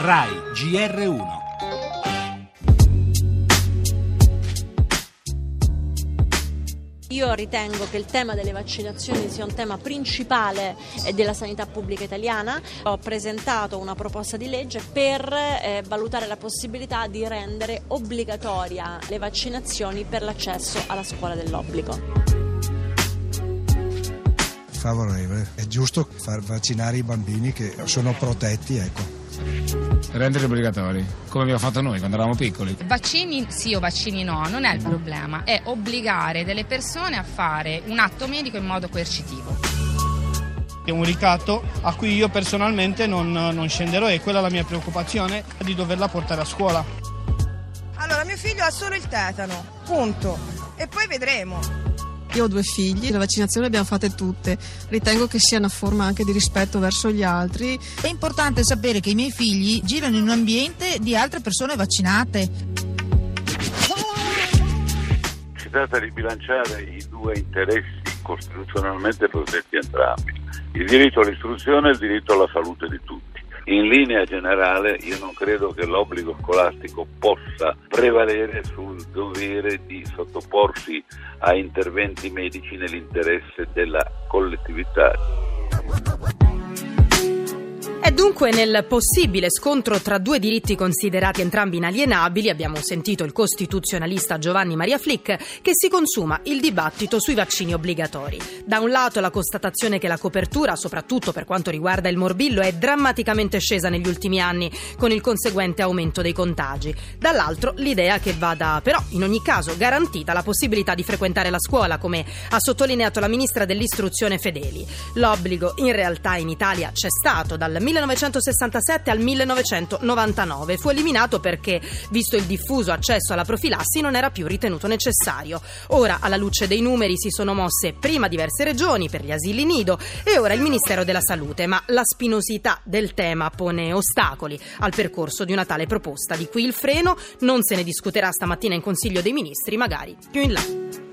RAI GR1 Io ritengo che il tema delle vaccinazioni sia un tema principale eh, della sanità pubblica italiana. Ho presentato una proposta di legge per eh, valutare la possibilità di rendere obbligatoria le vaccinazioni per l'accesso alla scuola dell'obbligo favorevole. È giusto far vaccinare i bambini che sono protetti, ecco. Rendere obbligatori, come abbiamo fatto noi quando eravamo piccoli. Vaccini sì o vaccini no, non è il problema, è obbligare delle persone a fare un atto medico in modo coercitivo. È un ricatto a cui io personalmente non, non scenderò e quella è la mia preoccupazione di doverla portare a scuola. Allora, mio figlio ha solo il tetano, punto. E poi vedremo. Io ho due figli, le vaccinazioni le abbiamo fatte tutte, ritengo che sia una forma anche di rispetto verso gli altri. È importante sapere che i miei figli girano in un ambiente di altre persone vaccinate. Si tratta di bilanciare i due interessi costituzionalmente protetti entrambi, il diritto all'istruzione e il diritto alla salute di tutti. In linea generale io non credo che l'obbligo scolastico possa prevalere sul dovere di sottoporsi a interventi medici nell'interesse della collettività. E dunque nel possibile scontro tra due diritti considerati entrambi inalienabili abbiamo sentito il costituzionalista Giovanni Maria Flick che si consuma il dibattito sui vaccini obbligatori. Da un lato la constatazione che la copertura, soprattutto per quanto riguarda il morbillo, è drammaticamente scesa negli ultimi anni con il conseguente aumento dei contagi. Dall'altro l'idea che vada però in ogni caso garantita la possibilità di frequentare la scuola come ha sottolineato la ministra dell'istruzione Fedeli. L'obbligo in realtà in Italia c'è stato dal 19 1967 al 1999. Fu eliminato perché, visto il diffuso accesso alla profilassi, non era più ritenuto necessario. Ora, alla luce dei numeri, si sono mosse prima diverse regioni per gli asili nido e ora il Ministero della Salute, ma la spinosità del tema pone ostacoli al percorso di una tale proposta. Di qui il freno, non se ne discuterà stamattina in Consiglio dei Ministri, magari più in là.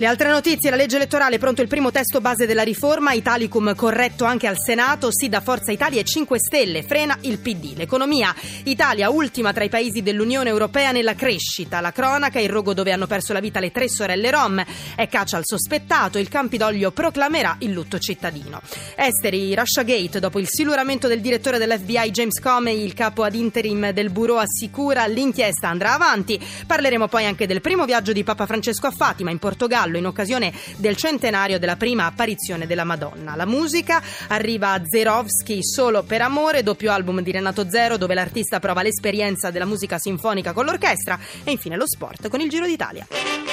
Le altre notizie, la legge elettorale, pronto il primo testo base della riforma, Italicum corretto anche al Senato, sì da Forza Italia e 5 Stelle, frena il PD. L'economia, Italia ultima tra i paesi dell'Unione Europea nella crescita. La cronaca, il rogo dove hanno perso la vita le tre sorelle Rom, è caccia al sospettato, il Campidoglio proclamerà il lutto cittadino. Esteri, Russia Gate, dopo il siluramento del direttore dell'FBI James Comey, il capo ad interim del bureau assicura l'inchiesta andrà avanti. Parleremo poi anche del primo viaggio di Papa Francesco a Fatima in Portogallo Cavallo in occasione del centenario della prima apparizione della Madonna. La musica arriva a Zerovski solo per amore, doppio album di Renato Zero dove l'artista prova l'esperienza della musica sinfonica con l'orchestra e infine lo sport con il Giro d'Italia.